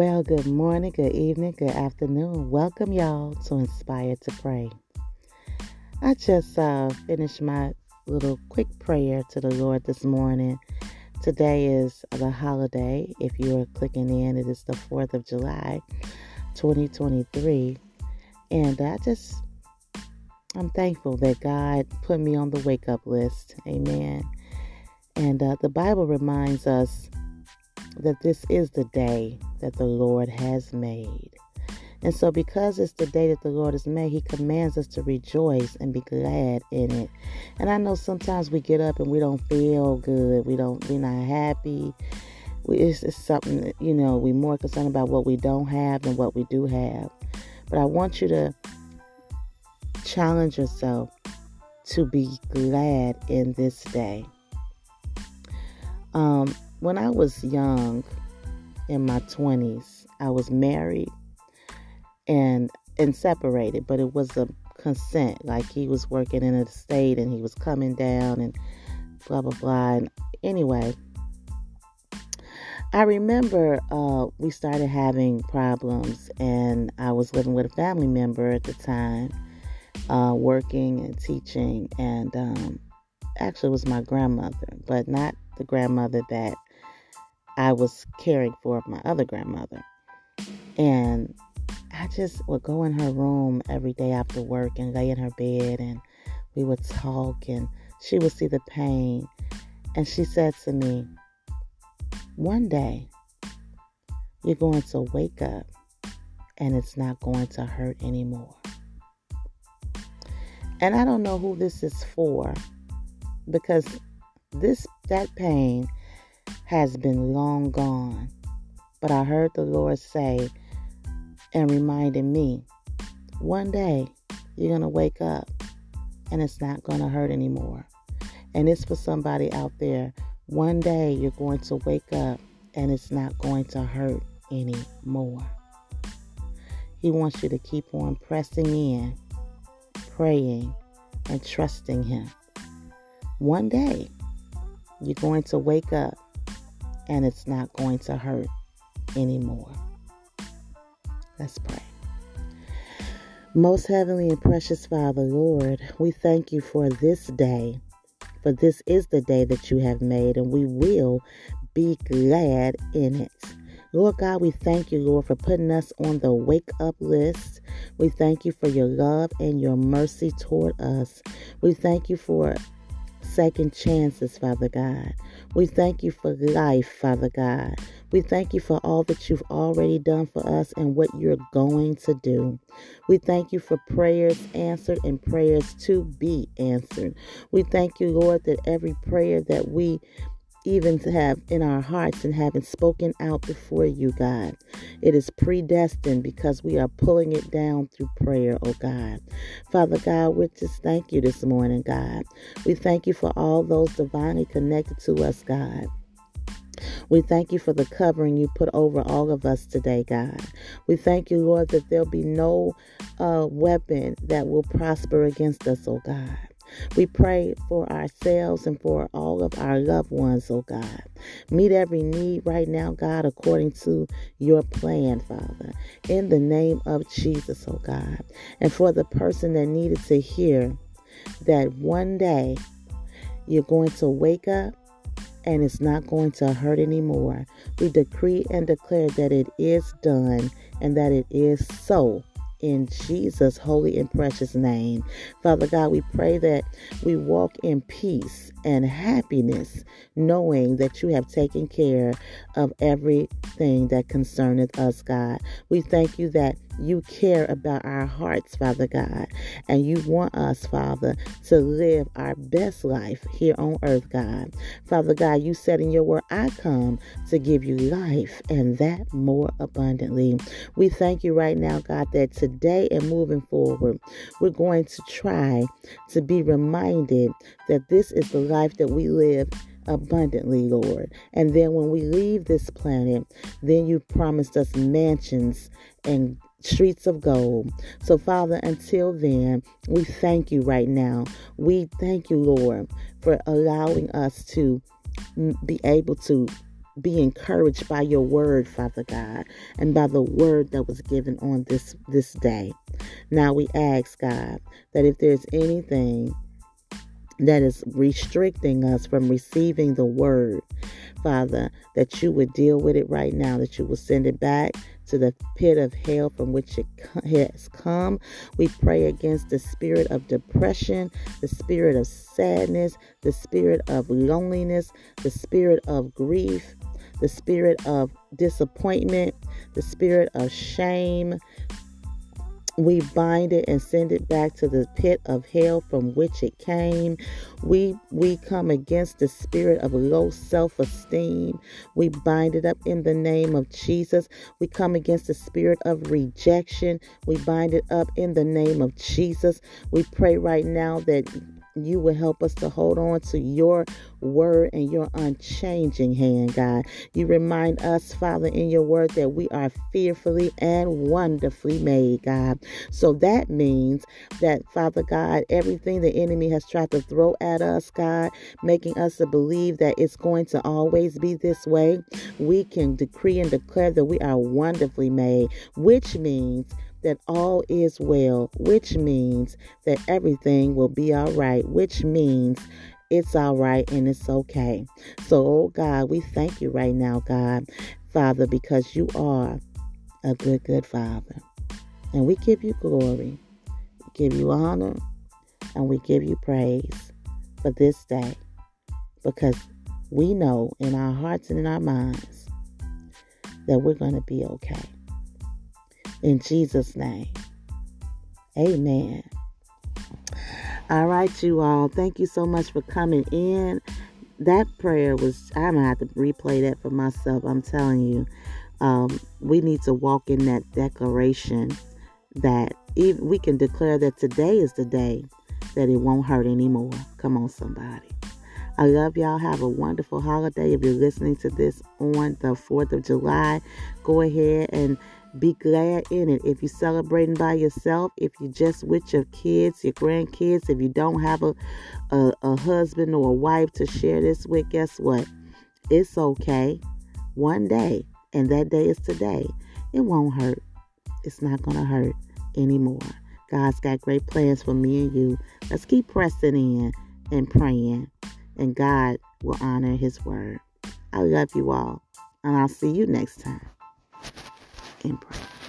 Well, good morning, good evening, good afternoon. Welcome, y'all, to Inspired to Pray. I just uh, finished my little quick prayer to the Lord this morning. Today is the holiday. If you are clicking in, it is the 4th of July, 2023. And I just, I'm thankful that God put me on the wake up list. Amen. And uh, the Bible reminds us that this is the day that the Lord has made. And so, because it's the day that the Lord has made, He commands us to rejoice and be glad in it. And I know sometimes we get up and we don't feel good. We don't. We're not happy. We, it's, it's something that, you know. We're more concerned about what we don't have than what we do have. But I want you to challenge yourself to be glad in this day. Um, when I was young, in my 20s, I was married and and separated, but it was a consent. Like he was working in a state and he was coming down and blah blah blah. And anyway, I remember uh, we started having problems, and I was living with a family member at the time, uh, working and teaching, and um, actually it was my grandmother, but not the grandmother that I was caring for my other grandmother. And I just would go in her room every day after work and lay in her bed and we would talk and she would see the pain. And she said to me, One day you're going to wake up and it's not going to hurt anymore. And I don't know who this is for because this that pain has been long gone. But I heard the Lord say and reminded me one day you're going to wake up and it's not going to hurt anymore. And it's for somebody out there. One day you're going to wake up and it's not going to hurt anymore. He wants you to keep on pressing in, praying, and trusting Him. One day you're going to wake up and it's not going to hurt anymore. Let's pray. Most heavenly and precious Father, Lord, we thank you for this day, for this is the day that you have made, and we will be glad in it. Lord God, we thank you, Lord, for putting us on the wake up list. We thank you for your love and your mercy toward us. We thank you for second chances, Father God. We thank you for life, Father God. We thank you for all that you've already done for us and what you're going to do. We thank you for prayers answered and prayers to be answered. We thank you, Lord, that every prayer that we even to have in our hearts and having spoken out before you, God. It is predestined because we are pulling it down through prayer, oh God. Father God, we just thank you this morning, God. We thank you for all those divinely connected to us, God. We thank you for the covering you put over all of us today, God. We thank you, Lord, that there'll be no uh, weapon that will prosper against us, oh God. We pray for ourselves and for all of our loved ones, oh God. Meet every need right now, God, according to your plan, Father. In the name of Jesus, oh God. And for the person that needed to hear that one day you're going to wake up and it's not going to hurt anymore. We decree and declare that it is done and that it is so in Jesus' holy and precious name. Father God, we pray that we walk in peace and happiness, knowing that you have taken care of everything that concerneth us, God. We thank you that you care about our hearts, Father God, and you want us, Father, to live our best life here on earth, God. Father God, you said in your word, I come to give you life and that more abundantly. We thank you right now, God, that today and moving forward, we're going to try to be reminded that this is the life that we live abundantly, Lord. And then when we leave this planet, then you promised us mansions and streets of gold. So, Father, until then, we thank you right now. We thank you, Lord, for allowing us to be able to be encouraged by your word, Father God, and by the word that was given on this this day. Now we ask, God, that if there's anything that is restricting us from receiving the word, Father, that you would deal with it right now, that you will send it back to the pit of hell from which it has come. We pray against the spirit of depression, the spirit of sadness, the spirit of loneliness, the spirit of grief, the spirit of disappointment, the spirit of shame, we bind it and send it back to the pit of hell from which it came. We we come against the spirit of low self-esteem. We bind it up in the name of Jesus. We come against the spirit of rejection. We bind it up in the name of Jesus. We pray right now that you will help us to hold on to your word and your unchanging hand, God. You remind us, Father, in your word that we are fearfully and wonderfully made, God. So that means that, Father God, everything the enemy has tried to throw at us, God, making us to believe that it's going to always be this way, we can decree and declare that we are wonderfully made, which means that all is well, which means that everything will be all right, which means it's all right and it's okay. So, oh God, we thank you right now, God, Father, because you are a good, good Father. And we give you glory, we give you honor, and we give you praise for this day because we know in our hearts and in our minds that we're going to be okay. In Jesus' name. Amen. All right, you all. Thank you so much for coming in. That prayer was, I'm going to have to replay that for myself. I'm telling you, um, we need to walk in that declaration that we can declare that today is the day that it won't hurt anymore. Come on, somebody. I love y'all. Have a wonderful holiday. If you're listening to this on the 4th of July, go ahead and be glad in it. If you're celebrating by yourself, if you're just with your kids, your grandkids, if you don't have a, a, a husband or a wife to share this with, guess what? It's okay. One day, and that day is today. It won't hurt. It's not going to hurt anymore. God's got great plans for me and you. Let's keep pressing in and praying, and God will honor His word. I love you all, and I'll see you next time in prayer.